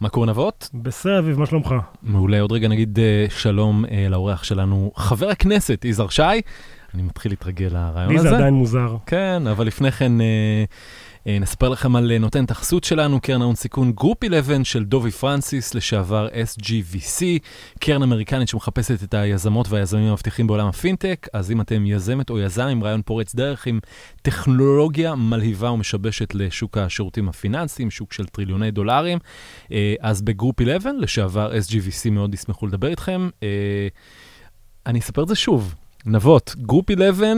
מה קורה נבות? בסדר, אביב, מה שלומך? מעולה, עוד רגע נגיד אה, שלום אה, לאורח שלנו, חבר הכנסת יזהר שי. אני מתחיל להתרגל לרעיון לי הזה. זה עדיין מוזר. כן, אבל לפני כן אה, אה, נספר לכם על אה, נותן החסות שלנו, קרן ההון סיכון Group 11 של דובי פרנסיס, לשעבר SGVC, קרן אמריקנית שמחפשת את היזמות והיזמים המבטיחים בעולם הפינטק, אז אם אתם יזמת או יזם עם רעיון פורץ דרך, עם טכנולוגיה מלהיבה ומשבשת לשוק השירותים הפיננסיים, שוק של טריליוני דולרים, אז ב Group 11, לשעבר SGVC מאוד ישמחו לדבר איתכם. אני אספר את זה שוב. נבות, Group 11,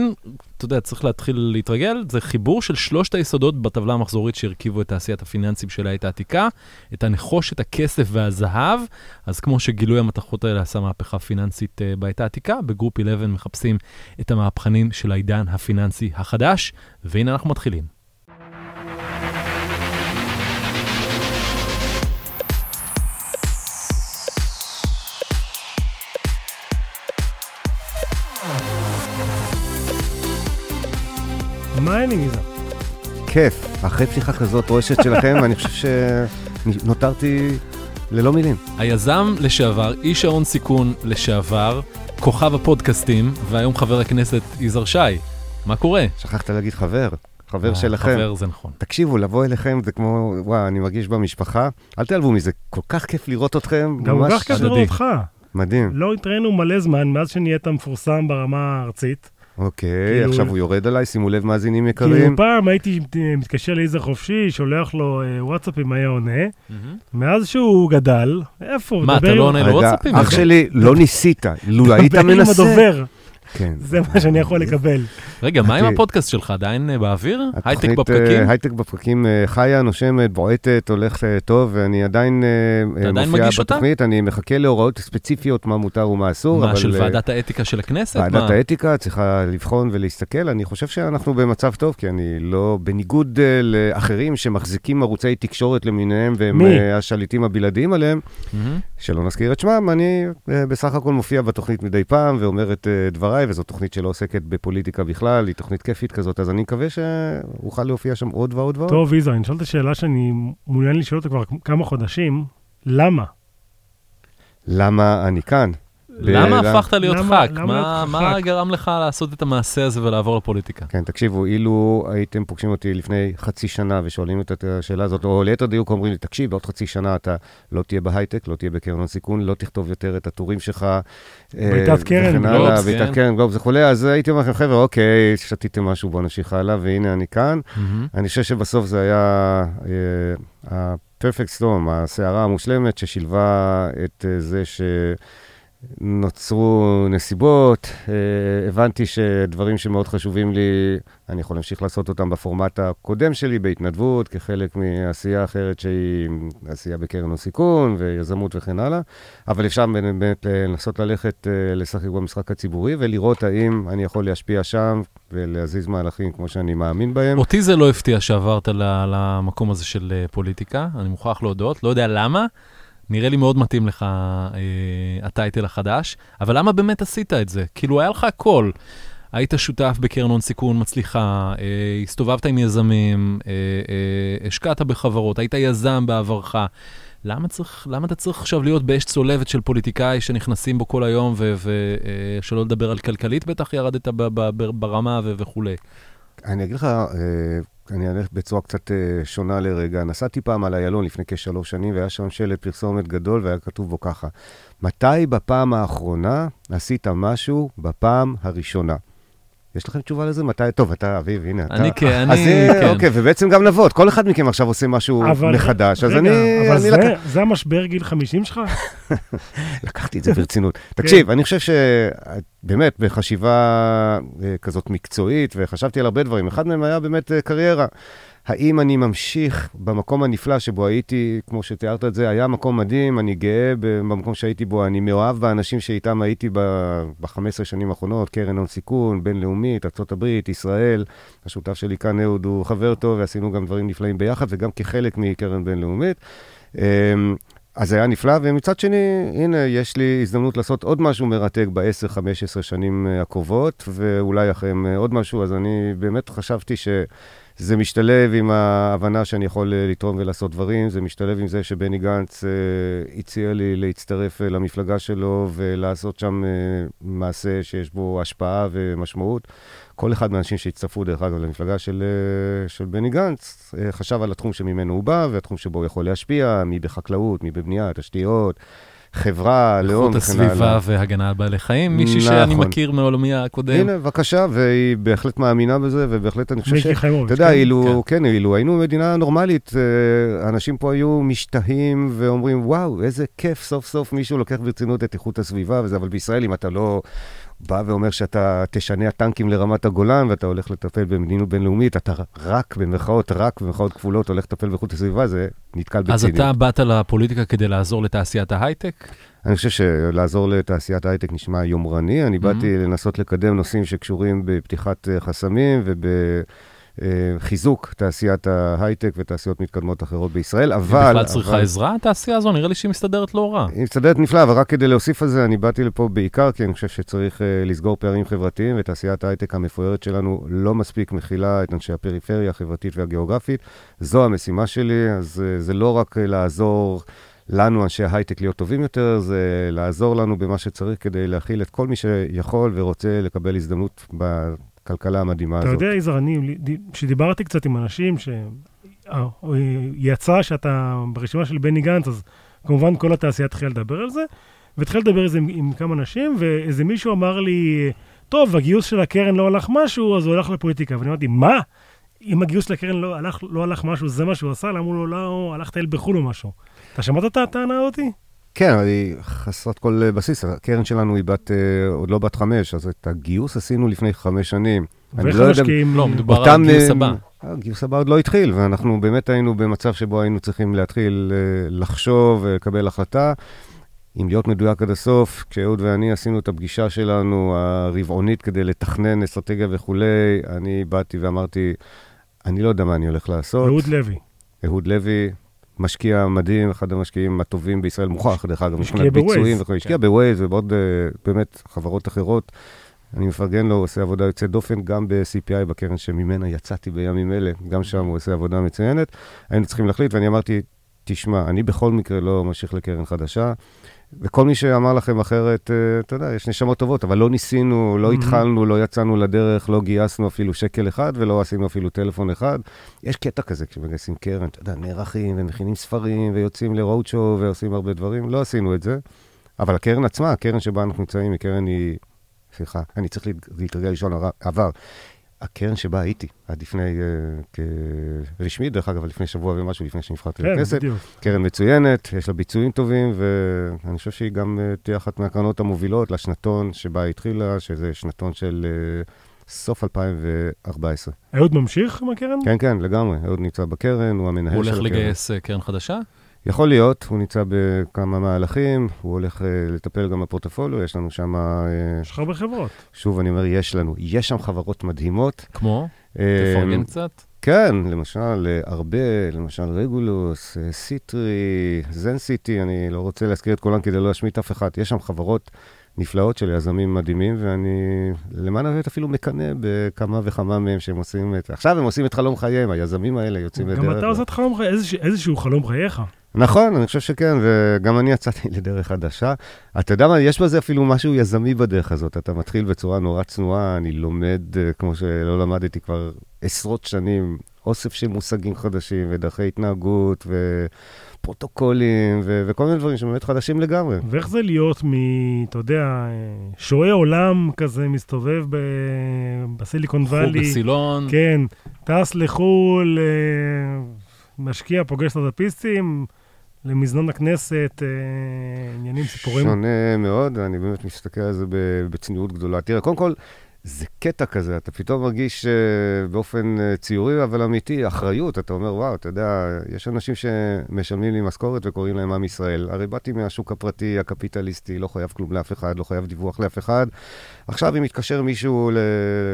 אתה יודע, צריך להתחיל להתרגל, זה חיבור של שלושת היסודות בטבלה המחזורית שהרכיבו את תעשיית הפיננסים של העת העתיקה, את הנחושת, הכסף והזהב, אז כמו שגילוי המתכות האלה עשה מהפכה פיננסית אה, בעת העתיקה, ב Group 11 מחפשים את המהפכנים של העידן הפיננסי החדש, והנה אנחנו מתחילים. העניינים מזה? כיף. אחרי פתיחה כזאת רועשת שלכם, אני חושב שנותרתי ללא מילים. היזם לשעבר, איש ההון סיכון לשעבר, כוכב הפודקאסטים, והיום חבר הכנסת יזהר שי. מה קורה? שכחת להגיד חבר, חבר אה, שלכם. חבר זה נכון. תקשיבו, לבוא אליכם זה כמו, וואו, אני מרגיש במשפחה. אל תיעלבו מזה, כל כך כיף לראות אתכם. גם כל כך כיף. לראות אותך. מדהים. לא התראינו מלא זמן מאז שנהיית מפורסם ברמה הארצית. אוקיי, כאילו- עכשיו הוא יורד עליי, שימו לב, מאזינים כאילו יקרים. פעם הייתי מתקשר ליזהר חופשי, שולח לו אה, וואטסאפים, היה עונה. מאז שהוא גדל, איפה? הוא מה, אתה לא עונה רגע, לוואטסאפים? אח שלי, לא ניסית. לו היית מנסה... כן. זה מה שאני יכול לקבל. רגע, מה עם אחי, הפודקאסט שלך? עדיין אה, באוויר? הייטק התוכנית, בפקקים? אה, הייטק בפקקים אה, חיה, נושמת, בועטת, הולך אה, טוב, ואני עדיין אה, אה, מופיע? בתוכנית. אני מחכה להוראות ספציפיות מה מותר ומה אסור. מה, של אה, ועדת האתיקה של הכנסת? ועדת? האתיקה צריכה לבחון ולהסתכל. אני חושב שאנחנו במצב טוב, כי אני לא, בניגוד אה, לאחרים שמחזיקים ערוצי תקשורת למיניהם, והם? אה, השליטים הבלעדיים עליהם. שלא נזכיר את שמם, אני אה, בסך הכל מופיע בתוכנית מדי פעם ואומר את אה, דבריי, וזו תוכנית שלא עוסקת בפוליטיקה בכלל, היא תוכנית כיפית כזאת, אז אני מקווה שאוכל להופיע שם עוד ועוד ועוד. טוב, יזהר, אני אשאל את השאלה שאני מעוניין לשאול אותה כבר כמה חודשים. למה? למה אני כאן? למה הפכת להיות ח"כ? מה- להיות מה ח"כ? גרם לך לעשות את המעשה הזה ולעבור לפוליטיקה? כן, תקשיבו, אילו הייתם פוגשים אותי לפני חצי שנה ושואלים את השאלה הזאת, או ליתר דיוק אומרים לי, תקשיב, בעוד חצי שנה אתה לא תהיה בהייטק, לא תהיה בקרן הון סיכון, לא תכתוב יותר את הטורים שלך. אה, בעיטת קרן, גלובס, בעיטת כן. קרן, גלובס וכולי, אז הייתי אומר לכם, חבר'ה, אוקיי, שתיתם משהו, בואו נמשיך הלאה, והנה אני כאן. אני חושב שבסוף זה היה אה, ה-perfect storm, הסערה המושלמת ששילבה את אה, זה שנוצרו נסיבות. אה, הבנתי שדברים שמאוד חשובים לי, אני יכול להמשיך לעשות אותם בפורמט הקודם שלי, בהתנדבות, כחלק מעשייה אחרת שהיא עשייה בקרן הון סיכון ויזמות וכן הלאה. אבל אפשר באמת לנסות ללכת אה, לשחק במשחק הציבורי ולראות האם אני יכול להשפיע שם ולהזיז מהלכים כמו שאני מאמין בהם. אותי זה לא הפתיע שעברת למקום הזה של אה, פוליטיקה, אני מוכרח להודות, לא יודע למה, נראה לי מאוד מתאים לך אה, הטייטל החדש, אבל למה באמת עשית את זה? כאילו, היה לך הכל. היית שותף בקרן הון סיכון מצליחה, אה, הסתובבת עם יזמים, אה, אה, השקעת בחברות, היית יזם בעברך. למה, צריך, למה אתה צריך עכשיו להיות באש צולבת של פוליטיקאי שנכנסים בו כל היום, ושלא לדבר על כלכלית בטח ירדת ב- ב- ב- ברמה ו- וכולי? אני אגיד לך, אה, אני אלך בצורה קצת אה, שונה לרגע. נסעתי פעם על איילון לפני כשלוש שנים, והיה שם שלט פרסומת גדול, והיה כתוב בו ככה: מתי בפעם האחרונה עשית משהו בפעם הראשונה? יש לכם תשובה לזה? מתי? טוב, אתה, אביב, הנה, אתה... אני כן, אז אני זה, כן. אוקיי, ובעצם גם נבות, כל אחד מכם עכשיו עושה משהו אבל- מחדש, אז רגע, אני, אבל אני זה- לקח, זה המשבר גיל 50 שלך? לקחתי את זה ברצינות. תקשיב, אני חושב שבאמת, בחשיבה אה, כזאת מקצועית, וחשבתי על הרבה דברים, אחד מהם היה באמת אה, קריירה. האם אני ממשיך במקום הנפלא שבו הייתי, כמו שתיארת את זה, היה מקום מדהים, אני גאה במקום שהייתי בו, אני מאוהב באנשים שאיתם הייתי ב-15 שנים האחרונות, קרן הון סיכון, בינלאומית, ארה"ב, ישראל. השותף שלי כאן, אהוד, הוא חבר טוב, ועשינו גם דברים נפלאים ביחד, וגם כחלק מקרן בינלאומית. אמ, אז זה היה נפלא, ומצד שני, הנה, יש לי הזדמנות לעשות עוד משהו מרתק ב-10-15 שנים אה, הקרובות, ואולי אחריהם עוד משהו, אז אני באמת חשבתי ש... זה משתלב עם ההבנה שאני יכול אה, לתרום ולעשות דברים, זה משתלב עם זה שבני גנץ אה, הציע לי להצטרף אה, למפלגה שלו ולעשות שם אה, מעשה שיש בו השפעה ומשמעות. כל אחד מהאנשים שהצטרפו, דרך אגב, למפלגה של, אה, של בני גנץ, אה, חשב על התחום שממנו הוא בא והתחום שבו הוא יכול להשפיע, מי בחקלאות, מי בבנייה, תשתיות. חברה, לאום וכן הלאה. איכות הסביבה והגנה על בעלי חיים, מישהי נכון. שאני מכיר מעולמי הקודם. הנה, בבקשה, והיא בהחלט מאמינה בזה, ובהחלט אני חושב ש... מיקי חיימוביץ'. אתה יודע, אילו, כן, אילו היינו מדינה נורמלית, אה, אנשים פה היו משתהים ואומרים, וואו, איזה כיף, סוף סוף מישהו לוקח ברצינות את איכות הסביבה וזה, אבל בישראל, אם אתה לא... בא ואומר שאתה תשנה הטנקים לרמת הגולן ואתה הולך לטפל במדינות בינלאומית, אתה רק, במרכאות, רק במרכאות כפולות, הולך לטפל באיכות הסביבה, זה נתקל בציניות. אז אתה באת לפוליטיקה כדי לעזור לתעשיית ההייטק? אני חושב שלעזור לתעשיית ההייטק נשמע יומרני. אני באתי לנסות לקדם נושאים שקשורים בפתיחת אה, חסמים וב... אה, חיזוק תעשיית ההייטק ותעשיות מתקדמות אחרות בישראל, אבל... היא בכלל צריכה אבל... עזרה, התעשייה הזו? נראה לי שהיא מסתדרת לא רע. היא מסתדרת נפלא, אבל רק כדי להוסיף על זה, אני באתי לפה בעיקר כי אני חושב שצריך uh, לסגור פערים חברתיים, ותעשיית ההייטק המפוארת שלנו לא מספיק מכילה את אנשי הפריפריה החברתית והגיאוגרפית. זו המשימה שלי, אז uh, זה לא רק לעזור... לנו, אנשי ההייטק, להיות טובים יותר, זה לעזור לנו במה שצריך כדי להכיל את כל מי שיכול ורוצה לקבל הזדמנות הכלכלה המדהימה אתה הזאת. אתה יודע, יזהר, אני, כשדיברתי קצת עם אנשים, שיצא שאתה ברשימה של בני גנץ, אז כמובן כל התעשייה התחילה לדבר על זה, והתחילה לדבר על זה עם, עם כמה אנשים, ואיזה מישהו אמר לי, טוב, הגיוס של הקרן לא הלך משהו, אז הוא הלך לפוליטיקה. ואני אמרתי, מה? אם הגיוס של הקרן לא הלך, לא הלך משהו, זה מה שהוא עשה? למה הוא לא, לא הלך לטייל בחו"ל או משהו? אתה שמעת את הטענה הזאתי? כן, אבל היא חסרת כל אה, בסיס. הקרן שלנו היא בת, אה, עוד לא בת חמש, אז את הגיוס עשינו לפני חמש שנים. ואיך לא משקיעים? לא, מדובר על הגיוס אה, הבא. הגיוס הבא עוד לא התחיל, ואנחנו באמת היינו במצב שבו היינו צריכים להתחיל לחשוב ולקבל החלטה. אם להיות מדויק עד הסוף, כשאהוד ואני עשינו את הפגישה שלנו הרבעונית כדי לתכנן אסטרטגיה וכולי, אני באתי ואמרתי, אני לא יודע מה אני הולך לעשות. אהוד לוי. אהוד לוי, משקיע מדהים, אחד המשקיעים הטובים בישראל, מוכח, דרך אגב, ביצועים. השקיע כן. בווייז ובעוד, אה, באמת, חברות אחרות. אני מפרגן לו, הוא עושה עבודה יוצאת דופן, גם ב-CPI, בקרן שממנה יצאתי בימים אלה, גם שם הוא עושה עבודה מצוינת. היינו צריכים להחליט, ואני אמרתי, תשמע, אני בכל מקרה לא ממשיך לקרן חדשה. וכל מי שאמר לכם אחרת, אה, אתה יודע, יש נשמות טובות, אבל לא ניסינו, לא התחלנו, לא יצאנו לדרך, לא גייסנו אפילו שקל אחד ולא עשינו אפילו טלפון אחד. יש קטע כזה כשמגייסים קרן, אתה יודע, נערכים ומכינים ספרים ויוצאים לרואוד שואו ועושים הרבה דברים, לא עשינו את זה. אבל הקרן עצמה, הקרן שבה אנחנו נמצאים, היא קרן היא... סליחה, אני צריך להתרגל לשאול עבר. הקרן שבה הייתי, עד לפני, uh, כרשמי, דרך אגב, לפני שבוע ומשהו, לפני שנבחרתי כן, לכנסת. בדיוק. קרן מצוינת, יש לה ביצועים טובים, ואני חושב שהיא גם uh, תהיה אחת מהקרנות המובילות לשנתון שבה היא התחילה, שזה שנתון של uh, סוף 2014. אהוד ממשיך עם הקרן? כן, כן, לגמרי. אהוד נמצא בקרן, הוא המנהל של הקרן. הוא הולך לגייס קרן חדשה? יכול להיות, הוא נמצא בכמה מהלכים, הוא הולך uh, לטפל גם בפורטפוליו, יש לנו שם... Uh, יש לך הרבה חברות. שוב, אני אומר, יש לנו. יש שם חברות מדהימות. כמו? Uh, תפרגן קצת. כן, למשל, הרבה, למשל רגולוס, סיטרי, זן סיטי, אני לא רוצה להזכיר את כולם כדי לא להשמיט אף אחד. יש שם חברות נפלאות של יזמים מדהימים, ואני למען האמת אפילו מקנא בכמה וכמה מהם שהם עושים את... עכשיו הם עושים את חלום חייהם, היזמים האלה יוצאים לדרך. גם אתה עושה את חלום חייך, איזשהו חלום חייך. נכון, אני חושב שכן, וגם אני יצאתי לדרך חדשה. אתה יודע מה, יש בזה אפילו משהו יזמי בדרך הזאת. אתה מתחיל בצורה נורא צנועה, אני לומד, אה, כמו שלא למדתי כבר עשרות שנים, אוסף של מושגים חדשים ודרכי התנהגות ופרוטוקולים ו- וכל מיני דברים שבאמת חדשים לגמרי. ואיך זה להיות מ... אתה יודע, שוהה עולם כזה, מסתובב ב... בסיליקון וואלי. חוג בסילון. כן, טס לחו"ל, אה, משקיע, פוגש סטארט-אפיסטים. למזנון הכנסת, אה, עניינים, סיפורים. שונה מאוד, אני באמת מסתכל על זה בצניעות גדולה. תראה, קודם כל, זה קטע כזה, אתה פתאום מרגיש uh, באופן uh, ציורי אבל אמיתי, אחריות, אתה אומר, וואו, אתה יודע, יש אנשים שמשלמים לי משכורת וקוראים להם עם ישראל. הרי באתי מהשוק הפרטי, הקפיטליסטי, לא חייב כלום לאף אחד, לא חייב דיווח לאף אחד. עכשיו, אם מתקשר מישהו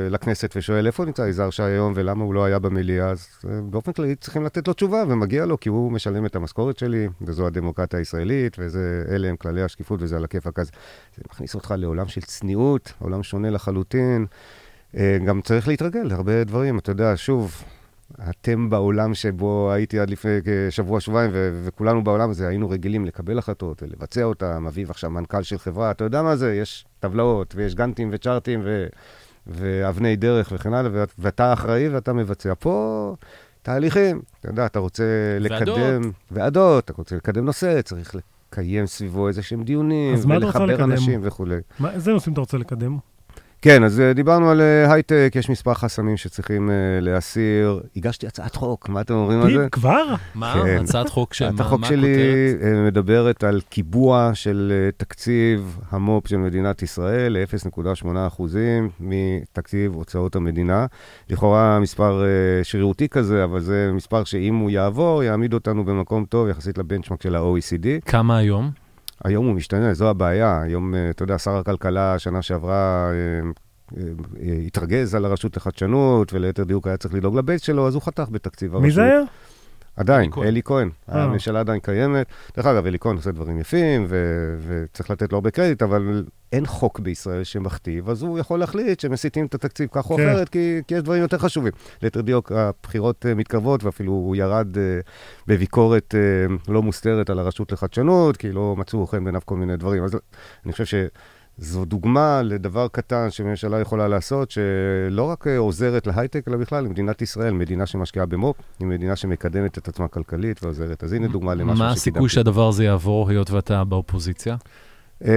לכנסת ושואל איפה נמצא יזהר שי היום ולמה הוא לא היה במליאה, אז uh, באופן כללי צריכים לתת לו תשובה, ומגיע לו, כי הוא משלם את המשכורת שלי, וזו הדמוקרטיה הישראלית, ואלה הם כללי השקיפות וזה על הכיפאק. אז זה מכניס אותך לעולם של צניעות, עולם שונה לחלוטין. כן, גם צריך להתרגל להרבה דברים. אתה יודע, שוב, אתם בעולם שבו הייתי עד לפני שבוע, שבועיים, ו- וכולנו בעולם הזה היינו רגילים לקבל החלטות ולבצע אותן. אביב עכשיו מנכ"ל של חברה, אתה יודע מה זה? יש טבלאות, ויש גאנטים וצ'ארטים, ו- ואבני דרך וכן הלאה, ואת- ואתה אחראי ואתה מבצע. פה תהליכים, אתה יודע, אתה רוצה לקדם... ועדות. ועדות, אתה רוצה לקדם נושא, צריך לקיים סביבו איזה שהם דיונים, ולחבר? אנשים וכולי. מה, איזה נושאים אתה רוצה לקדם? כן, אז אה, דיברנו על אה, הייטק, יש מספר חסמים שצריכים אה, להסיר. הגשתי הצעת חוק, מה אתם אומרים על זה? כבר? מה? כן. הצעת חוק שמה? הצעת החוק מה שלי מדברת על קיבוע של תקציב המו"פ של מדינת ישראל ל-0.8 אחוזים מתקציב הוצאות המדינה. לכאורה מספר שרירותי כזה, אבל זה מספר שאם הוא יעבור, יעמיד אותנו במקום טוב יחסית לבנצ'מארק של ה-OECD. כמה היום? היום הוא משתנה, זו הבעיה. היום, אה, אתה יודע, שר הכלכלה שנה שעברה אה, אה, התרגז על הרשות לחדשנות, וליתר דיוק היה צריך לדאוג לבייס שלו, אז הוא חתך בתקציב הרשות. מי זה היה? עדיין, אלי כהן. אה. הממשלה עדיין קיימת. דרך אגב, אלי כהן עושה דברים יפים, ו- וצריך לתת לו הרבה קרדיט, אבל אין חוק בישראל שמכתיב, אז הוא יכול להחליט שמסיטים את התקציב כך או כן. אחרת, כי, כי יש דברים יותר חשובים. ליתר דיוק, הבחירות אה, מתקרבות, ואפילו הוא ירד אה, בביקורת לא מוסתרת על הרשות לחדשנות, כי לא מצאו חן בעיניו כל מיני דברים. אז אני חושב ש... זו דוגמה לדבר קטן שממשלה יכולה לעשות, שלא רק עוזרת להייטק, אלא בכלל למדינת ישראל, מדינה שמשקיעה במו"פ, היא מדינה שמקדמת את עצמה כלכלית ועוזרת. אז הנה דוגמה למשהו מה הסיכוי שהדבר הזה יעבור, היות ואתה באופוזיציה? Um,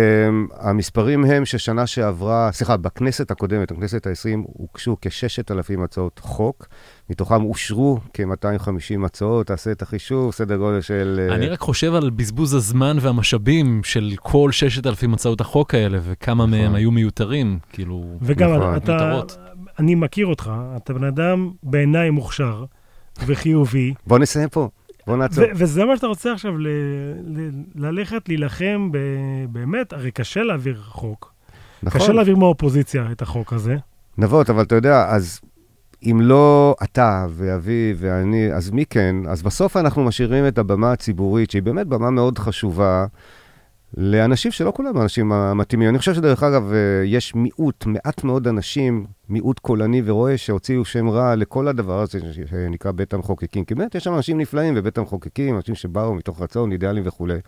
המספרים הם ששנה שעברה, סליחה, בכנסת הקודמת, בכנסת ה-20, הוגשו כ-6,000 הצעות חוק, מתוכם אושרו כ-250 הצעות, תעשה את החישוב, סדר גודל של... אה, אני רק חושב על בזבוז הזמן והמשאבים של כל 6,000 הצעות החוק האלה, וכמה נכון. מהם היו מיותרים, כאילו... וגם נכון. אתה, מיותרות. אני מכיר אותך, אתה בן אדם בעיניי מוכשר וחיובי, בוא נסיים פה, בוא נעצור. ו- וזה מה שאתה רוצה עכשיו, ל- ל- ללכת להילחם ב- באמת, הרי קשה להעביר חוק. קשה נכון, להעביר מהאופוזיציה את החוק הזה. נבות, אבל אתה יודע, אז אם לא אתה ואבי ואני, אז מי כן? אז בסוף אנחנו משאירים את הבמה הציבורית, שהיא באמת במה מאוד חשובה, לאנשים שלא כולם האנשים המתאימים. אני חושב שדרך אגב, אה, יש מיעוט, מעט מאוד אנשים, מיעוט קולני ורואה, שהוציאו שם רע לכל הדבר הזה שנקרא בית המחוקקים. כי באמת, יש שם אנשים נפלאים בבית המחוקקים, אנשים שבאו מתוך רצון, אידיאלים וכולי.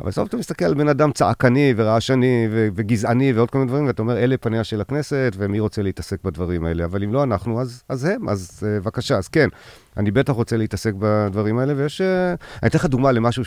אבל בסוף אתה מסתכל על בן אדם צעקני ורעשני ו- וגזעני ועוד כל מיני דברים, ואתה אומר, אלה פניה של הכנסת, ומי רוצה להתעסק בדברים האלה. אבל אם לא אנחנו, אז, אז הם, אז uh, בבקשה, אז כן. אני בטח רוצה להתעסק בדברים האלה, ויש... אה, אני אתן לך דוגמה למשהו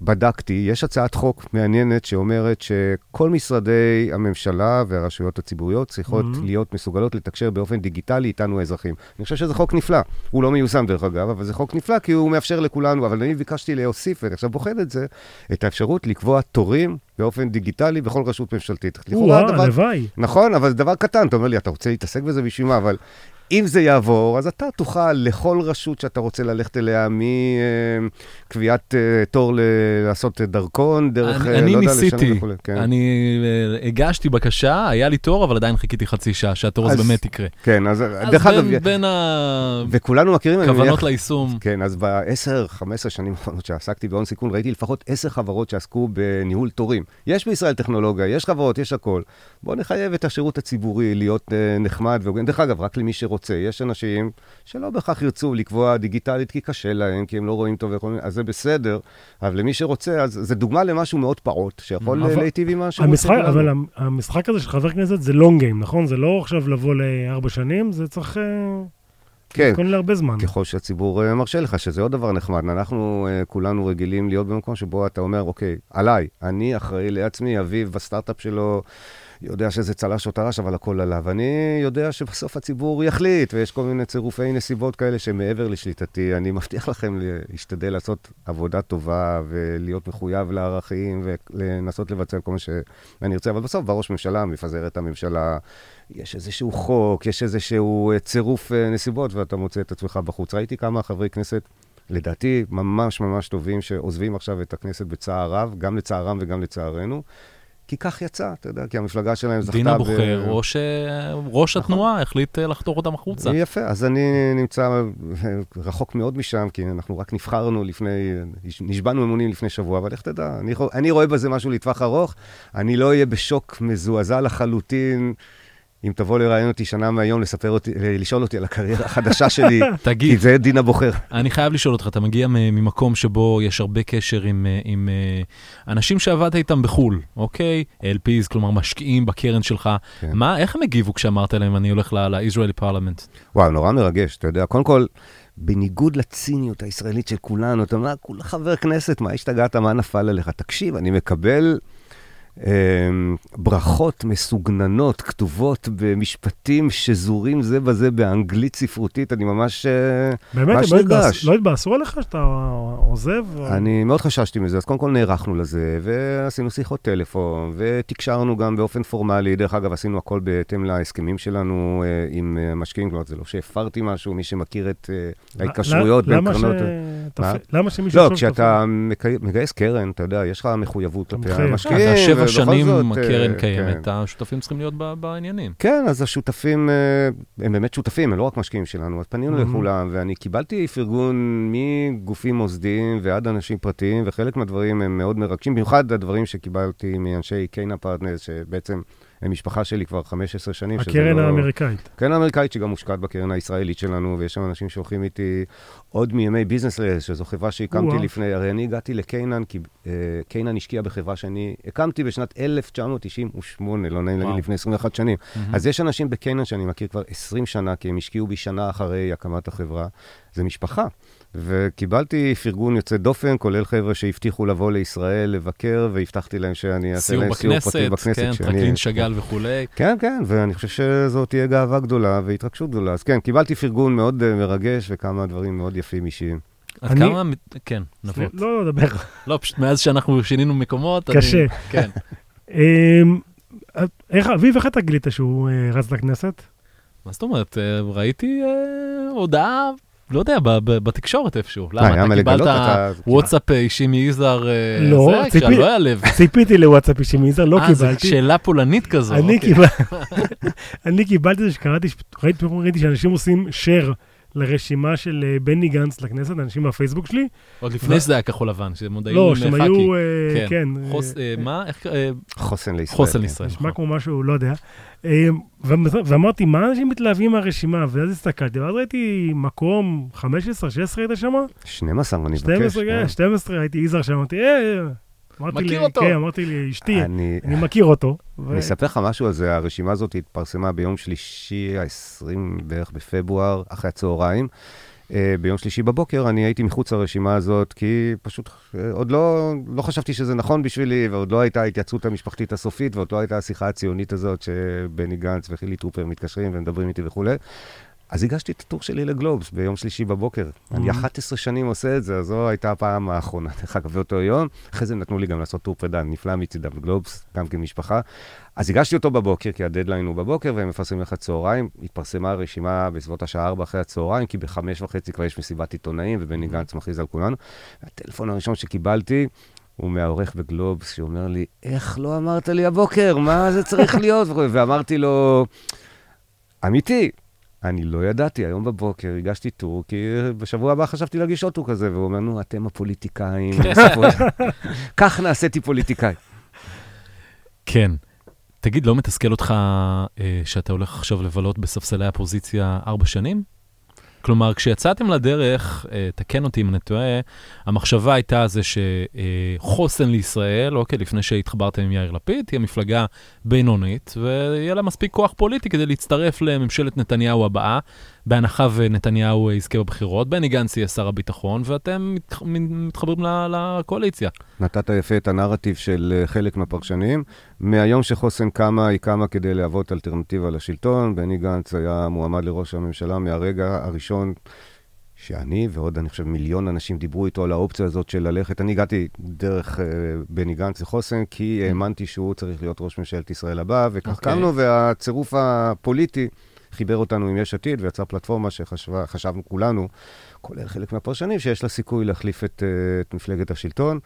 שבדקתי. יש הצעת חוק מעניינת שאומרת שכל משרדי הממשלה והרשויות הציבוריות צריכות Mhm. להיות מסוגלות לתקשר באופן דיגיטלי איתנו האזרחים. אני חושב שזה חוק נפלא. הוא לא מיושם דרך אגב, אבל זה חוק נפלא כי הוא מאפשר לכולנו, אבל אני ביקשתי להוסיף, ואני עכשיו בוחן את זה, את האפשרות לקבוע תורים באופן דיגיטלי בכל רשות ממשלתית. לכאורה הלוואי. נכון, אבל זה דבר קטן, אתה אומר לי, אתה רוצה להתעסק בזה בשביל מה? אבל אם זה יעבור, אז אתה תוכל לכל רשות שאתה רוצה ללכת אליה, מקביעת אה, תור לעשות דרכון, דרך, אני, אה, אני לא יודע, לשנות ניסיתי, וכולי. כן. אני אה, הגשתי בקשה, היה לי תור, אבל עדיין חיכיתי חצי שעה שהתור הזה באמת יקרה. כן, אז אז דרך אגב, בין, בין וכולנו מכירים, אני הכוונות מניח, ליישום, כן, אז ב-10, 15 שנים האחרונות שעסקתי בהון סיכון, ראיתי לפחות 10 חברות שעסקו בניהול תורים. יש בישראל טכנולוגיה, יש חברות, יש הכל. בואו נחייב את השירות הציבורי להיות נחמד והוגן. דרך אגב, רק למי שרוצה. יש אנשים שלא בהכרח ירצו לקבוע דיגיטלית כי קשה להם, כי הם לא רואים טוב וכל מיני, אז זה בסדר. אבל למי שרוצה, אז זה דוגמה למשהו מאוד פעוט, שיכול אבל-. להיטיב עם השירות המשחק, שלנו. אבל המ- המשחק הזה של חבר כנסת זה לונג גיים, נכון? זה לא עכשיו לבוא לארבע שנים, זה צריך אה, כן. להתכונן להרבה זמן. ככל שהציבור אה, מרשה לך, שזה עוד דבר נחמד. אנחנו אה, כולנו רגילים להיות במקום שבו אתה אומר, אוקיי, עליי, אני אחראי לעצמי, אביב בסטארט-אפ שלו יודע שזה צל"ש או טר"ש, אבל הכל עליו. אני יודע שבסוף הציבור יחליט, ויש כל מיני צירופי נסיבות כאלה שמעבר לשליטתי. אני מבטיח לכם להשתדל לעשות עבודה טובה ולהיות מחויב לערכים ולנסות לבצע כל מה שאני ארצה, אבל בסוף בא ראש ממשלה, מפזר את הממשלה, יש איזשהו חוק, יש איזשהו אה, צירוף אה, נסיבות, ואתה מוצא את עצמך בחוץ. ראיתי כמה חברי כנסת, לדעתי, ממש ממש טובים, שעוזבים עכשיו את הכנסת בצער רב, גם לצערם וגם לצערנו. כי כך יצא, אתה יודע, כי המפלגה שלהם זכתה... דינה ב- בוחר, או שראש נכון. התנועה החליט אה, לחתוך אותם החוצה. יפה, אז אני נמצא אה, רחוק מאוד משם, כי אנחנו רק נבחרנו לפני, נשבענו אמונים לפני שבוע, אבל איך תדע, אני, אני רואה בזה משהו לטווח ארוך, אני לא אהיה בשוק מזועזע לחלוטין אם תבוא לראיין אותי שנה מהיום, לספר אותי, לשאול אותי על הקריירה החדשה שלי, כי תגיד, זה דין הבוחר. אני חייב לשאול אותך, אתה מגיע ממקום שבו יש הרבה קשר עם, אה, עם אה, אנשים שעבדת איתם בחו"ל, אוקיי? LPs, כלומר משקיעים בקרן שלך. כן. מה, איך הם הגיבו כשאמרת להם, אני הולך ל- לישראלי פרלמנט? וואו, נורא מרגש, אתה יודע. קודם כל, בניגוד לציניות הישראלית של כולנו, אתה אומר, כולה חבר כנסת, מה השתגעת, מה נפל עליך? תקשיב, אני מקבל ברכות מסוגננות, כתובות במשפטים שזורים זה בזה באנגלית ספרותית, אני ממש... אה, באמת, ממש הם לא נרגש. לא התבאסו עליך שאתה עוזב? או- אני מאוד חששתי מזה, אז קודם כל נערכנו לזה, ועשינו שיחות טלפון, ותקשרנו גם באופן פורמלי. דרך אגב, עשינו הכל בהתאם להסכמים שלנו אה, עם אה, משקיעים, כלומר, זה לא שהפרתי משהו, מי שמכיר את אה, ההתקשרויות בין למה קרנות... ש- מה? תפ- למה שמישהו... לא, כשאתה מגייס קרן, אתה יודע, יש לך מחויבות כלפי. המשקיעים. ובכל שנים זאת, אה, הקרן כן. קיימת, השותפים צריכים להיות בעניינים. כן, אז השותפים, אה, הם באמת שותפים, הם לא רק משקיעים שלנו. אז פנינו מהמ. לכולם, ואני קיבלתי פרגון מגופים מוסדיים ועד אנשים פרטיים, וחלק מהדברים הם מאוד מרגשים, במיוחד הדברים שקיבלתי מאנשי Canaan Partners, שבעצם הם משפחה שלי כבר 15 שנים. הקרן לא- האמריקאית. קרן האמריקאית שגם מושקעת בקרן הישראלית שלנו, ויש שם אנשים שהולכים איתי עוד מימי Business Layers, שזו חברה שהקמתי. לפני, הרי אני הגעתי ל Canaan, כי אה, Canaan השקיע בחברה שאני הקמתי בשנת 1998, לא נעים להגיד. לפני 21 שנים. אז יש אנשים ב Canaan שאני מכיר כבר 20 שנה, כי הם השקיעו בי שנה אחרי הקמת החברה. זה משפחה. וקיבלתי פרגון יוצא דופן, כולל חבר'ה שהבטיחו לבוא לישראל, לבקר, והבטחתי להם שאני אעשה סיור להם סיור בכנסת, פרטי בכנסת. כן, טרקלין שאגאל וכולי. כן, כן, ואני חושב שזאת תהיה גאווה גדולה והתרגשות גדולה. אז כן, קיבלתי פרגון מאוד אה, מרגש וכמה דברים מאוד יפים אישיים. עד אני- כמה... כן, נבות. לא, לא, דבר. לא, פשוט מאז שאנחנו שינינו מקומות. אני- קשה. כן. אמ, איך, אביב, איך אתה גילית שהוא אה, רץ לכנסת? מה זאת אומרת? אה, ראיתי אה, הודעה, לא יודע, ב- ב- בתקשורת איפשהו. למה? מה אתה? קיבלת וואטסאפ אה, אישי מיזהר, אה, לא, לב. ציפיתי לוואטסאפ אישי מיזר, לא אה, זו קיבלתי. שאלה פולנית כזו. אני אוקיי. קיבל- אני קיבלתי את זה שקראתי, ראיתי שאנשים עושים share לרשימה של אה, בני גנץ לכנסת, אנשים מהפייסבוק שלי. עוד לפני שזה היה כחול לבן, שהם עוד היו לא, שהם. היו, אה, כן. כן. אה, מה? חוסן לישראל. חוסן כן. לישראל. נשמע נכון. כמו משהו, לא יודע. ואמרתי, מה אנשים מתלהבים מהרשימה? ואז הסתכלתי, ואז ראיתי מקום 15, 16 היית שם? 12, אני מבקש. 12, כן. 12 הייתי יזהר שם, אמרתי, אה. אמרתי מכיר לי, אותו. כן, אמרתי לי, אשתי, אני אני מכיר אותו. ו- אני אספר לך משהו על זה, הרשימה הזאת התפרסמה ביום שלישי, ה-20 בערך בפברואר, אחרי הצהריים. אה, ביום שלישי בבוקר אני הייתי מחוץ לרשימה הזאת, כי פשוט אה, עוד לא, לא חשבתי שזה נכון בשבילי, ועוד לא הייתה ההתייעצות המשפחתית הסופית, ועוד לא הייתה השיחה הציונית הזאת שבני גנץ וחילי טרופר מתקשרים ומדברים איתי וכולי. אז הגשתי את הטור שלי לגלובס ביום שלישי בבוקר. אני 11 שנים עושה את זה, אז זו הייתה הפעם האחרונה, דרך אגב, באותו יום. אחרי זה נתנו לי גם לעשות טור פרידה נפלא מצידם בגלובס, גם כמשפחה. אז הגשתי אותו בבוקר, כי הדדליין הוא בבוקר, והם מפרסמים לך צהריים. התפרסמה הרשימה בסביבות השעה 4 אחרי הצהריים, כי בחמש וחצי כבר יש מסיבת עיתונאים, ובני גנץ מכריז על כולנו. הטלפון הראשון שקיבלתי, הוא מהעורך בגלובס, שאומר לי, איך לא אמרת לי הבוקר? מה זה צריך להיות? ואמרתי לו, אמיתי, אני לא ידעתי, היום בבוקר הגשתי טור, כי בשבוע הבא חשבתי להגיש עוד טור כזה, והוא אומר, נו, אתם הפוליטיקאים, כך נעשיתי פוליטיקאי. כן. תגיד, לא מתסכל אותך אה, שאתה הולך עכשיו לבלות בספסלי הפוזיציה ארבע שנים? כלומר, כשיצאתם לדרך, אה, תקן אותי אם אני טועה, המחשבה הייתה זה שחוסן לישראל, אוקיי, לפני שהתחברתם עם יאיר לפיד, תהיה מפלגה בינונית, ויהיה לה מספיק כוח פוליטי כדי להצטרף לממשלת נתניהו הבאה, בהנחה ונתניהו יזכה בבחירות, בני גנץ יהיה שר הביטחון, ואתם מתח- מתחברים לקואליציה. נתת יפה את הנרטיב של אה, חלק מהפרשנים. מהיום שחוסן קמה, היא קמה כדי להוות אלטרנטיבה לשלטון. בני גנץ היה מועמד לראש הממשלה מהרגע הראשון שאני ועוד, אני חושב, מיליון אנשים דיברו איתו על האופציה הזאת של ללכת. אני הגעתי דרך אה, בני גנץ לחוסן, כי האמנתי שהוא צריך להיות ראש ממשלת ישראל הבא, וכך אוקיי. קמנו, והצירוף הפוליטי חיבר אותנו עם יש עתיד, ויצר פלטפורמה שחשבנו כולנו, כולל חלק מהפרשנים, שיש לה סיכוי להחליף את, אה, את מפלגת השלטון.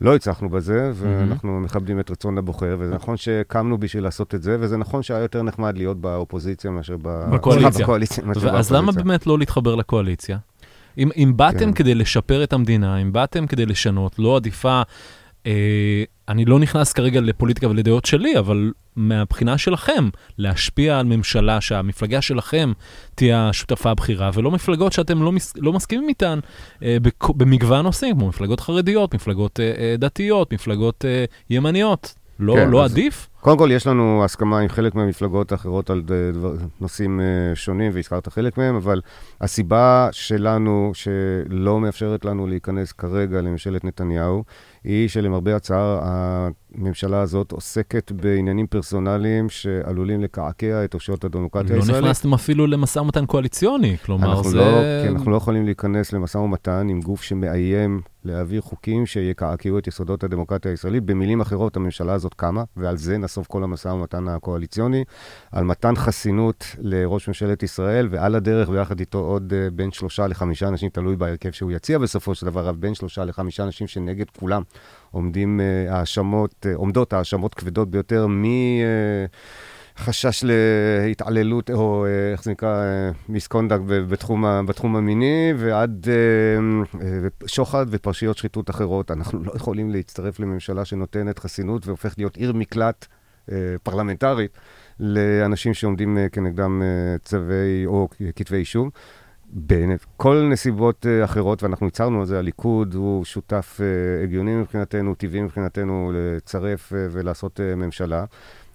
לא הצלחנו בזה, ואנחנו מכבדים את רצון הבוחר, וזה נכון שקמנו בשביל לעשות את זה, וזה נכון שהיה יותר נחמד להיות באופוזיציה מאשר ב... בקואליציה. בקואליציה מאשר אז למה. באמת לא להתחבר לקואליציה? אם, אם באתם כן. כדי לשפר את המדינה, אם באתם כדי לשנות, לא עדיפה אה, אני לא נכנס כרגע לפוליטיקה ולדעות שלי, אבל מהבחינה שלכם, להשפיע על ממשלה שהמפלגה שלכם תהיה השותפה הבכירה, ולא מפלגות שאתם לא, מס, לא מסכימים איתן אה, במגוון נושאים, כמו מפלגות חרדיות, מפלגות אה, אה, דתיות, מפלגות אה, ימניות. לא, כן, לא אז... עדיף? קודם כל, יש לנו הסכמה עם חלק מהמפלגות האחרות על דבר, נושאים uh, שונים, והזכרת חלק מהם, אבל הסיבה שלנו, שלא מאפשרת לנו להיכנס כרגע לממשלת נתניהו, היא שלמרבה הצער, הממשלה הזאת עוסקת בעניינים פרסונליים שעלולים לקעקע את אושיות הדמוקרטיה הישראלית. לא נכנסתם אפילו למשא ומתן קואליציוני, כלומר זה... לא, כן, אנחנו לא יכולים להיכנס למשא ומתן עם גוף שמאיים להעביר חוקים שיקעקעו את יסודות הדמוקרטיה הישראלית. במילים אחרות, הממשלה הזאת קמה, ועל זה נסוף כל המשא ומתן הקואליציוני, על מתן חסינות לראש ממשלת ישראל, ועל הדרך, ביחד איתו עוד uh, בין שלושה לחמישה אנשים, תלוי בהרכב שהוא יציע בסופו של דבר, בין שלושה לחמישה אנשים שנגד כולם עומדים uh, האשמות, uh, עומדות האשמות כבדות ביותר מ... חשש להתעללות, או איך זה נקרא, מיסקונדקט בתחום, בתחום המיני, ועד שוחד ופרשיות שחיתות אחרות. אנחנו לא יכולים להצטרף לממשלה שנותנת חסינות והופכת להיות עיר מקלט פרלמנטרית לאנשים שעומדים כנגדם צווי או כתבי אישום. בכל נסיבות אחרות, ואנחנו הצהרנו על זה, הליכוד הוא שותף הגיוני מבחינתנו, טבעי מבחינתנו לצרף ולעשות ממשלה.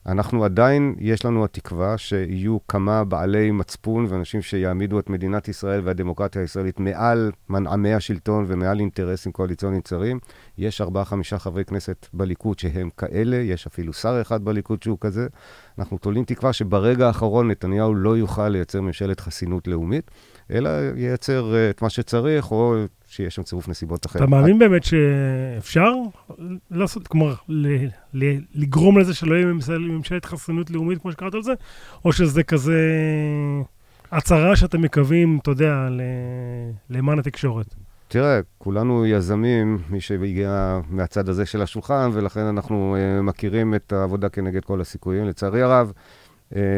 אנחנו עדיין, יש לנו התקווה שיהיו כמה בעלי מצפון ואנשים שיעמידו את מדינת ישראל והדמוקרטיה הישראלית מעל מנעמי השלטון ומעל אינטרסים קואליציוניים צרים. יש ארבעה-חמישה חברי כנסת בליכוד שהם כאלה, יש אפילו שר אחד בליכוד שהוא כזה. אנחנו תולים תקווה שברגע האחרון נתניהו לא יוכל לייצר ממשלת חסינות לאומית, אלא ייצר uh, את מה שצריך, או שיהיה שם צירוף נסיבות אחר. אתה מאמין באמת שאפשר לעשות, כלומר, לגרום לזה שלא יהיה ממשלת חסינות לאומית, כמו שקראת על זה, או שזה כזה הצהרה שאתם מקווים, אתה יודע, למען התקשורת? תראה, כולנו יזמים, מי שהגיע מהצד הזה של השולחן, ולכן אנחנו uh, מכירים את העבודה כנגד כל הסיכויים. לצערי הרב,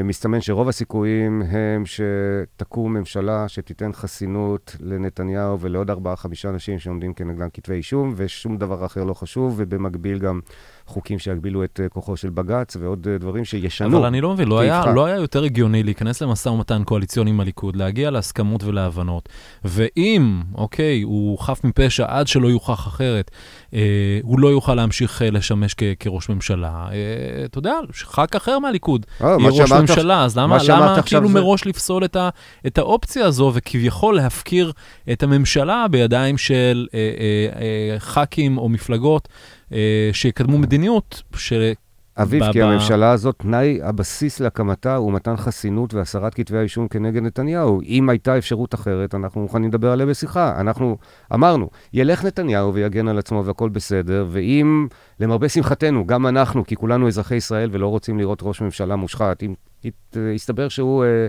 מסתמן שרוב הסיכויים הם שתקום ממשלה שתיתן חסינות לנתניהו ולעוד ארבעה-חמישה אנשים שעומדים כנגדם כתבי אישום, ושום דבר אחר לא חשוב, ובמקביל גם חוקים שיגבילו את uh, כוחו של בג"ץ ועוד uh, דברים שישנו. אבל אני לא מבין, לא היה, לא היה יותר הגיוני להיכנס למשא ומתן קואליציוני עם הליכוד, להגיע להסכמות ולהבנות, ואם, אוקיי, הוא חף מפשע עד שלא יוכח אחרת, אה, הוא לא יוכל להמשיך אה, לשמש כ- כראש ממשלה. אה, אתה יודע, ח"כ אחר מהליכוד אה, ראש ממשלה, אז למה, למה כאילו זה... מראש לפסול את, ה, את האופציה הזו, וכביכול להפקיר את הממשלה בידיים של אה, אה, אה, ח"כים או מפלגות? אה, שיקדמו מדיניות ש... אביב, כי הממשלה הזאת, תנאי הבסיס להקמתה הוא מתן חסינות והסרת כתבי האישום כנגד נתניהו. אם הייתה אפשרות אחרת, אנחנו מוכנים לדבר עליה בשיחה. אנחנו אמרנו, ילך נתניהו ויגן על עצמו והכול בסדר, ואם, למרבה שמחתנו, גם אנחנו, כי כולנו אזרחי ישראל ולא רוצים לראות ראש ממשלה מושחת, אם הסתבר שהוא אה,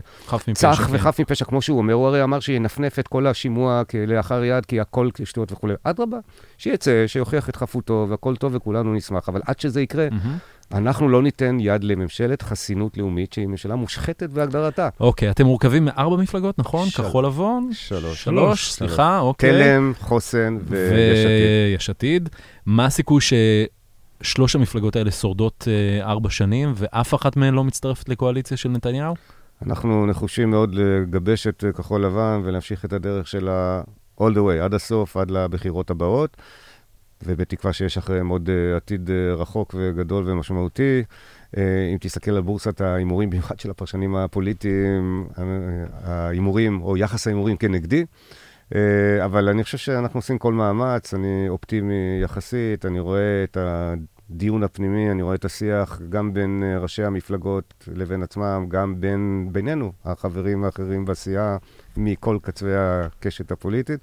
צח כן. וחף מפשע, כמו שהוא אומר. הוא הרי אמר שינפנף את כל השימוע כלאחר יד, כי הכל שטויות וכולי. אדרבה, שיצא, שיוכיח את חפותו, והכל טוב וכולנו נשמח. אבל עד שזה יקרה, אנחנו לא ניתן יד לממשלת חסינות לאומית, שהיא ממשלה מושחתת בהגדרתה. אוקיי, אתם מורכבים מארבע מפלגות, נכון? של... כחול לבון? שלוש. שלוש, סליחה, אוקיי. תלם, חוסן ויש עתיד. ויש עתיד. מה הסיכוי ש... שלוש המפלגות האלה שורדות uh, ארבע שנים, ואף אחת מהן לא מצטרפת לקואליציה של נתניהו? אנחנו נחושים מאוד לגבש את uh, כחול לבן ולהמשיך את הדרך שלה all the way, עד הסוף, עד לבחירות הבאות, ובתקווה שיש אחריהם עוד uh, עתיד uh, רחוק וגדול ומשמעותי. Uh, אם תסתכל על בורסת ההימורים, במיוחד של הפרשנים הפוליטיים, ההימורים, או יחס ההימורים כנגדי. אבל אני חושב שאנחנו עושים כל מאמץ, אני אופטימי יחסית, אני רואה את הדיון הפנימי, אני רואה את השיח גם בין uh, ראשי המפלגות לבין עצמם, גם בין, בינינו, החברים האחרים בסיעה, מכל קצווי הקשת הפוליטית.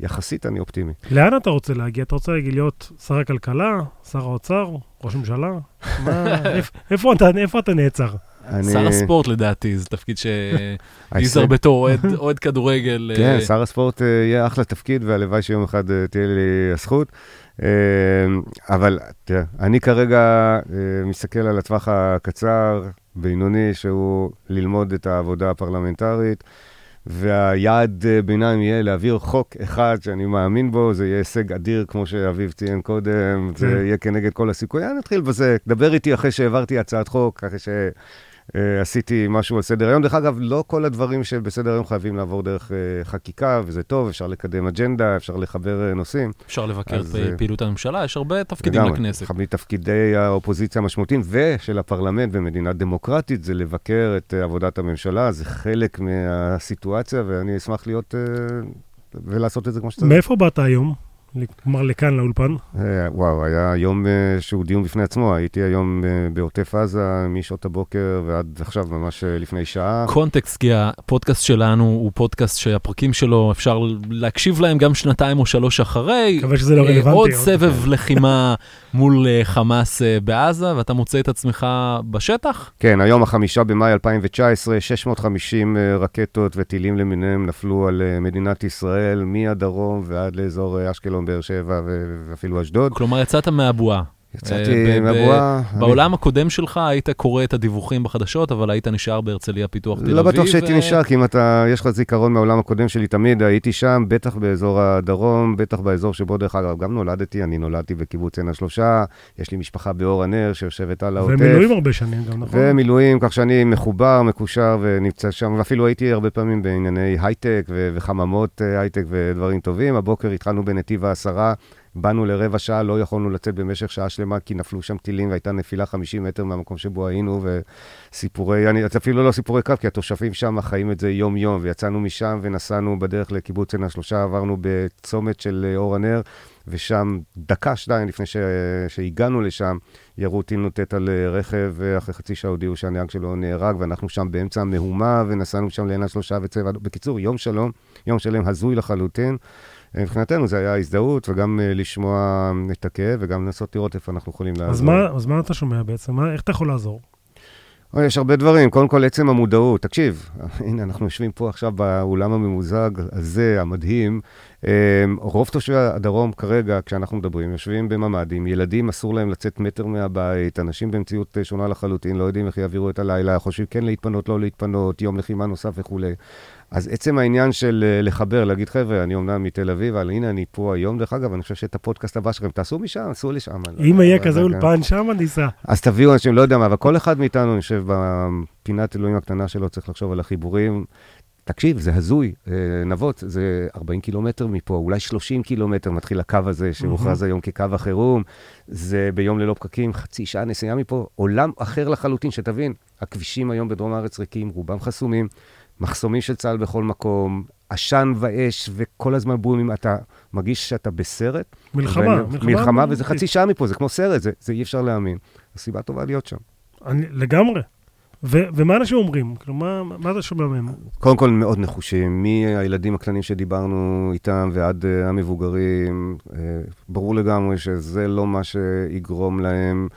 יחסית אני אופטימי. לאן אתה רוצה להגיע? אתה רוצה להגיע להיות שר הכלכלה, שר האוצר, ראש ממשלה? מה, איפ, איפה, אתה, איפה אתה נעצר? אני... שר הספורט לדעתי, זה תפקיד שיזהר בתור אוהד כדורגל. כן, אה, שר הספורט אה, יהיה אחלה תפקיד, והלוואי שיום אחד אה, תהיה לי הזכות. אבל תראה, אני כרגע מסתכל על הטווח הקצר, בינוני, שהוא ללמוד את העבודה הפרלמנטרית. והיעד אה, ביניים יהיה להעביר חוק אחד שאני מאמין בו, זה יהיה הישג אדיר, כמו שאביב ציין קודם, זה כן. יהיה כנגד כל הסיכויים. נתחיל בזה, דבר איתי אחרי שהעברתי הצעת חוק, אחרי שעשיתי משהו על סדר היום. דרך אגב, לא כל הדברים שבסדר היום חייבים לעבור דרך אה, חקיקה, וזה טוב, אפשר לקדם אג'נדה, אפשר לחבר אה, נושאים. אפשר לבקר אז, את אה, פעילות הממשלה, יש הרבה תפקידים לגמרי. לכנסת. אחד מתפקידי האופוזיציה המשמעותיים ושל הפרלמנט במדינה דמוקרטית זה לבקר את אה, עבודת הממשלה, זה חלק מהסיטואציה, ואני אשמח להיות אה, ולעשות את זה כמו שצריך. מאיפה באת היום? כלומר, לכאן, לאולפן? אה, וואו, היה יום אה, שהוא דיון בפני עצמו. הייתי היום אה, בעוטף עזה משעות הבוקר ועד עכשיו, ממש לפני שעה. קונטקסט, כי הפודקאסט שלנו הוא פודקאסט שהפרקים שלו אפשר להקשיב להם גם שנתיים או שלוש אחרי. מקווה שזה לא רלוונטי. עוד עוד סבב לחימה מול אה, חמאס אה, בעזה, ואתה מוצא את עצמך בשטח? כן, היום החמישה במאי 2019, 650 אה, רקטות וטילים למיניהם נפלו על מדינת ישראל, מהדרום ועד לאזור אשקלון, באר שבע ואפילו אשדוד. כלומר, יצאת מהבועה. יצאתי ב- מהבועה. בעולם הקודם שלך היית קורא את הדיווחים בחדשות, אבל היית נשאר בהרצליה פיתוח תל אביב. לא בטוח שהייתי אה, נשאר, כי אם אתה, יש לך זיכרון מהעולם הקודם שלי תמיד, הייתי שם, בטח באזור הדרום, בטח באזור שבו, דרך אגב, גם נולדתי, אני נולדתי בקיבוץ עין השלושה, יש לי משפחה באור הנר שיושבת על העוטף. ומילואים הרבה שנים גם, נכון? ומילואים, כך שאני מחובר, מקושר ונמצא שם, ואפילו הייתי הרבה פעמים בענייני הייטק וחממות אה, הייטק ודברים טובים. הבוקר התחלנו בנתיב העשרה, באנו לרבע שעה, לא יכולנו לצאת במשך שעה שלמה, כי נפלו שם טילים והייתה נפילה 50 מטר מהמקום שבו היינו, וסיפורי, אני, אפילו לא סיפורי קרב, כי התושבים שם חיים את זה יום-יום, ויצאנו משם ונסענו בדרך לקיבוץ עין השלושה, עברנו בצומת של אה, אור הנר, ושם דקה, שתיים לפני ש... שהגענו לשם, ירו טיל נ"ט על אה, רכב, ואחרי חצי שעה הודיעו שהנהג שלו נהרג, ואנחנו שם באמצע המהומה, ונסענו שם לעין השלושה וצבע. בקיצור, יום שלום, יום שלם הזוי לחלוטין. אה, מבחינתנו זה היה הזדהות, וגם אה, לשמוע את הכאב, וגם לנסות לראות איפה אנחנו יכולים לעזור. אז מה, אז מה אתה שומע בעצם? מה, איך אתה יכול לעזור? אוי, יש הרבה דברים. קודם כל, עצם המודעות. תקשיב, הנה, אנחנו יושבים פה עכשיו באולם הממוזג הזה, המדהים. אה, רוב תושבי הדרום כרגע, כשאנחנו מדברים, יושבים בממ"דים, ילדים אסור להם לצאת מטר מהבית, אנשים במציאות אה, שונה לחלוטין, לא יודעים איך יעבירו את הלילה, חושבים כן להתפנות, לא להתפנות, יום לחימה נוסף וכולי. אז עצם העניין של אה, לחבר, להגיד, חבר'ה, אני אומנם מתל אביב, אבל הנה, אני פה היום, דרך אגב, אני חושב שאת הפודקאסט הבא שלכם, תעשו משם, עשו לשם. אם יהיה כזה אולפן, שם ניסע. אז תביאו אנשים, לא יודע מה, אבל כל אחד מאיתנו, אני חושב, בפינת אלוהים הקטנה שלו, צריך לחשוב על החיבורים. תקשיב, זה הזוי, אה, נבות, זה 40 קילומטר מפה, אולי 30 קילומטר מתחיל הקו הזה, שהוכרז היום כקו החירום. זה ביום ללא פקקים, חצי שעה נסיעה מפה, עולם אחר לחלוטין, שתבין, הכבישים היום בדרום הארץ ריקים, רובם חסומים, מחסומים של צה"ל בכל מקום, עשן ואש, וכל הזמן בומים, אתה מרגיש שאתה בסרט. מלחמה, ואני- מלחמה. מלחמה, וזה. חצי שעה מפה, זה כמו סרט, זה, זה אי אפשר להאמין. זו סיבה טובה להיות שם. אני, לגמרי. ו- ומה אנשים אומרים? כלומר, מה, מה אתה שומע מהם? קודם כל מאוד נחושים, מהילדים הקטנים שדיברנו איתם ועד uh, המבוגרים, uh, ברור לגמרי שזה לא מה שיגרום להם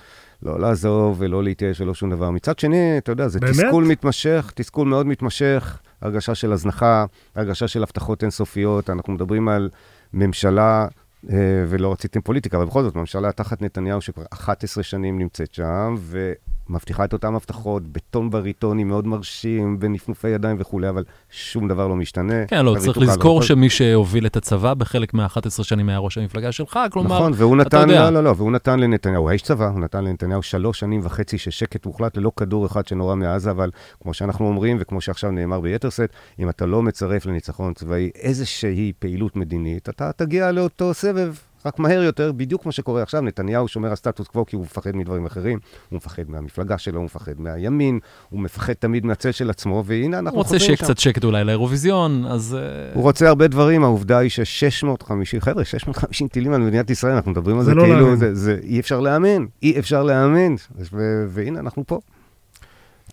לא לעזוב ולא להתייאש ולא שום דבר. מצד שני, אתה יודע, זה באמת? תסכול מתמשך, תסכול מאוד מתמשך, הרגשה של הזנחה, הרגשה של הבטחות אינסופיות. אנחנו מדברים על ממשלה, uh, ולא רציתם פוליטיקה, אבל בכל זאת, ממשלה תחת נתניהו שכבר 11 שנים נמצאת שם, ו... מבטיחה את אותן הבטחות, בטון בריטוני מאוד מרשים, בנפנופי ידיים וכולי, אבל שום דבר לא משתנה. כן, לא, צריך לזכור אבל- שמי שהוביל את הצבא בחלק מה-11 שנים היה ראש המפלגה שלך, כלומר, נכון, והוא אתה נתן, יודע. לא, לא, לא, והוא נתן לנתניהו, הוא האיש צבא, הוא נתן לנתניהו שלוש שנים וחצי של שקט מוחלט, ללא כדור אחד שנורה מעזה, אבל כמו שאנחנו אומרים, וכמו שעכשיו נאמר ביתר שאת, אם אתה לא מצרף לניצחון צבאי איזושהי פעילות מדינית, אתה תגיע לאותו סבב. רק מהר יותר, בדיוק כמו שקורה עכשיו, נתניהו שומר על סטטוס קוו כי הוא מפחד מדברים אחרים, הוא מפחד מהמפלגה שלו, הוא מפחד מהימין, הוא מפחד תמיד מהצל של עצמו, והנה אנחנו הוא רוצה חוזרים שיהיה שם. קצת שקט אולי לאירוויזיון, אז... אה, הוא רוצה הרבה דברים, העובדה היא ש-650, חבר'ה, 650 טילים על מדינת ישראל, אנחנו מדברים על זה זה, לא כאילו. זה, זה אי אפשר להאמין, אי אפשר להאמין, ו- והנה, אנחנו פה.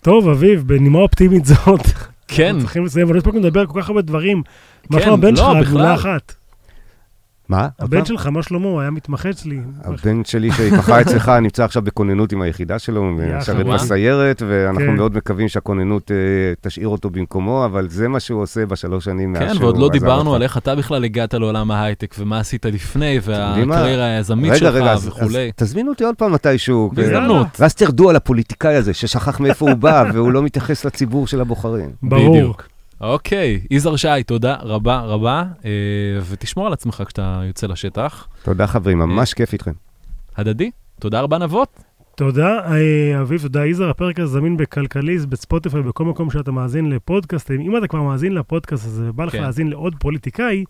טוב, אביב, בנימה אופטימית זאת, כן, אנחנו צריכים לסיים, אבל לא הספקנו לדבר על כל כך הרבה דברים. מה כן, שלום הבן לא, שלך, בכלל. מה? הבן? שלך, מה שלמה? הוא היה מתמחה אצלי. הבן שלי שהתמחה אצלך נמצא עכשיו בכוננות עם היחידה שלו, משרת. בסיירת, ואנחנו כן. מאוד מקווים שהכוננות אה, תשאיר אותו במקומו, אבל זה מה שהוא עושה בשלוש שנים מאז כן, שהוא ועוד לא דיברנו. על איך אתה בכלל הגעת לעולם ההייטק, ומה עשית לפני? והקריירה היזמית רגע, שלך רגע, וכולי. אז תזמינו אותי עוד פעם מתישהו. בהזדמנות. ואז תרדו על הפוליטיקאי הזה, ששכח מאיפה הוא בא, והוא לא מתייחס לציבור של הבוחרים. ברור. אוקיי, יזהר שי, תודה רבה רבה, אה, ותשמור על עצמך כשאתה יוצא לשטח. תודה חברים, ממש כיף איתכם. הדדי, תודה רבה נבות. תודה, אה, אביב, תודה, יזהר. הפרק הזה זמין בכלכליסט, בספוטיפיי, בכל מקום שאתה מאזין לפודקאסטים. אם אתה כבר מאזין לפודקאסט הזה ובא לך כן. להאזין לעוד פוליטיקאי,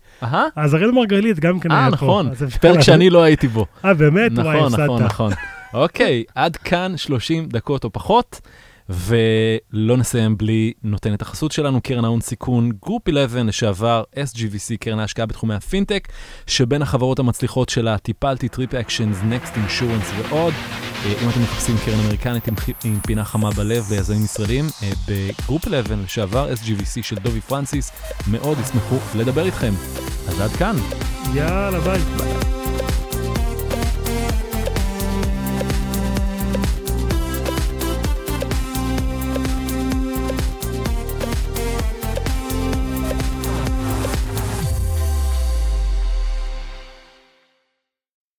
אז אראל מרגלית גם כן אה, היה פה. נכון, אז אפשר פרק. שאני לא הייתי בו. אה, באמת? וואי, נכון, נכון. נכון. אוקיי, עד כאן 30 דקות או פחות, ולא נסיים בלי נותנת החסות שלנו, קרן ההון סיכון, Group 11, לשעבר SGVC, קרן ההשקעה בתחומי הפינטק, שבין החברות המצליחות שלה Tipalti, TripActions, Next Insurance ועוד. אה, אם אתם מחפשים קרן אמריקנית עם, עם פינה חמה בלב ליזמים ישראלים, אה, ב Group 11, לשעבר SGVC של דובי פרנסיס, מאוד ישמחו לדבר איתכם. אז עד כאן. יאללה, ביי.